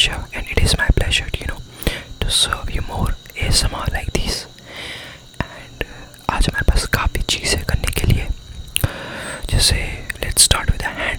pleasure and it is my pleasure you know to serve you more ASMR like this and आज हमारे पास काफ़ी चीज़ें करने के लिए जैसे let's start with a hand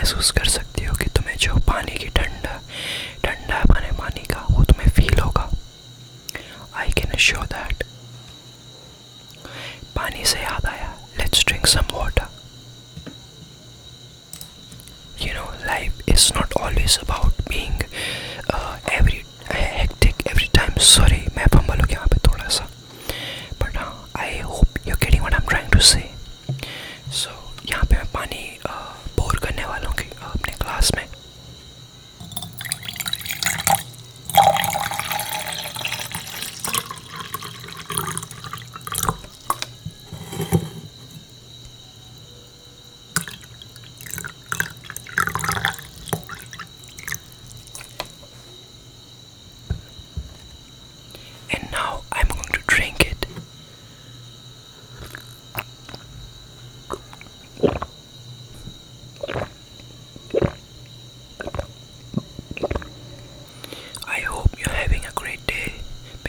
महसूस कर सकती हो कि तुम्हें जो पानी की ठंडा ठंडा पानी पानी का, वो तुम्हें फील होगा। आई कैन शो दैट पानी से याद आया। Let's drink some water you know life is not always about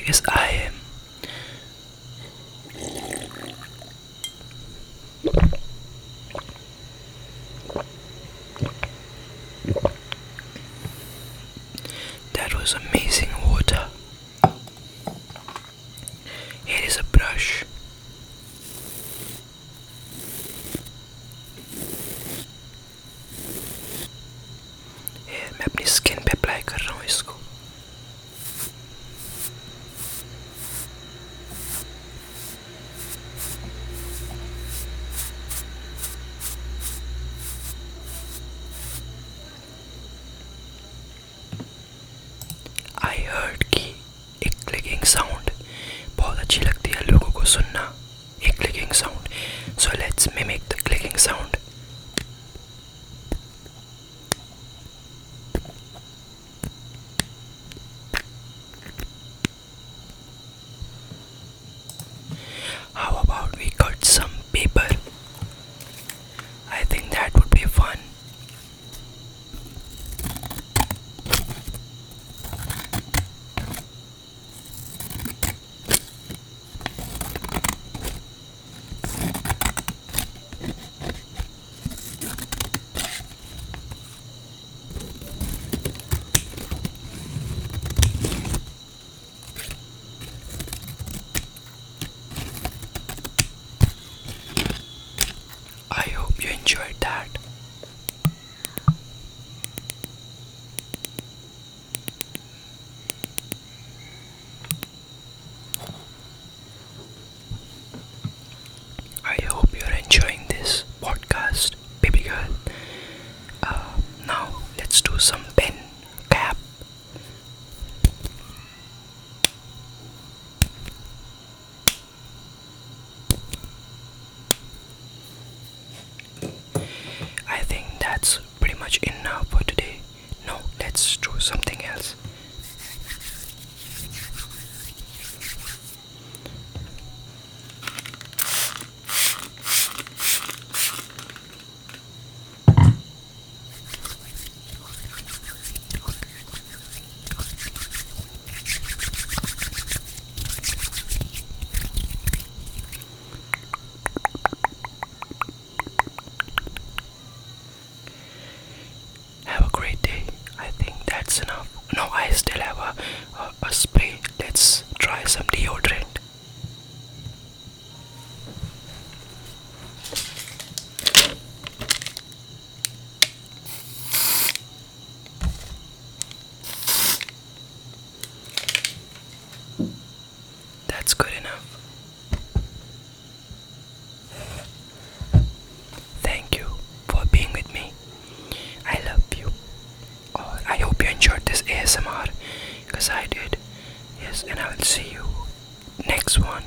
because I that was amazing water. Here is a brush. Here, my skin pepper. sunna, a clicking sound. So let's mimic the clicking sound enjoyed that. Much enough for today. No, let's do something else. Still have a, a, a spray. Let's try some deodorant. That's good enough. Because I did. Yes, and I will see you next one.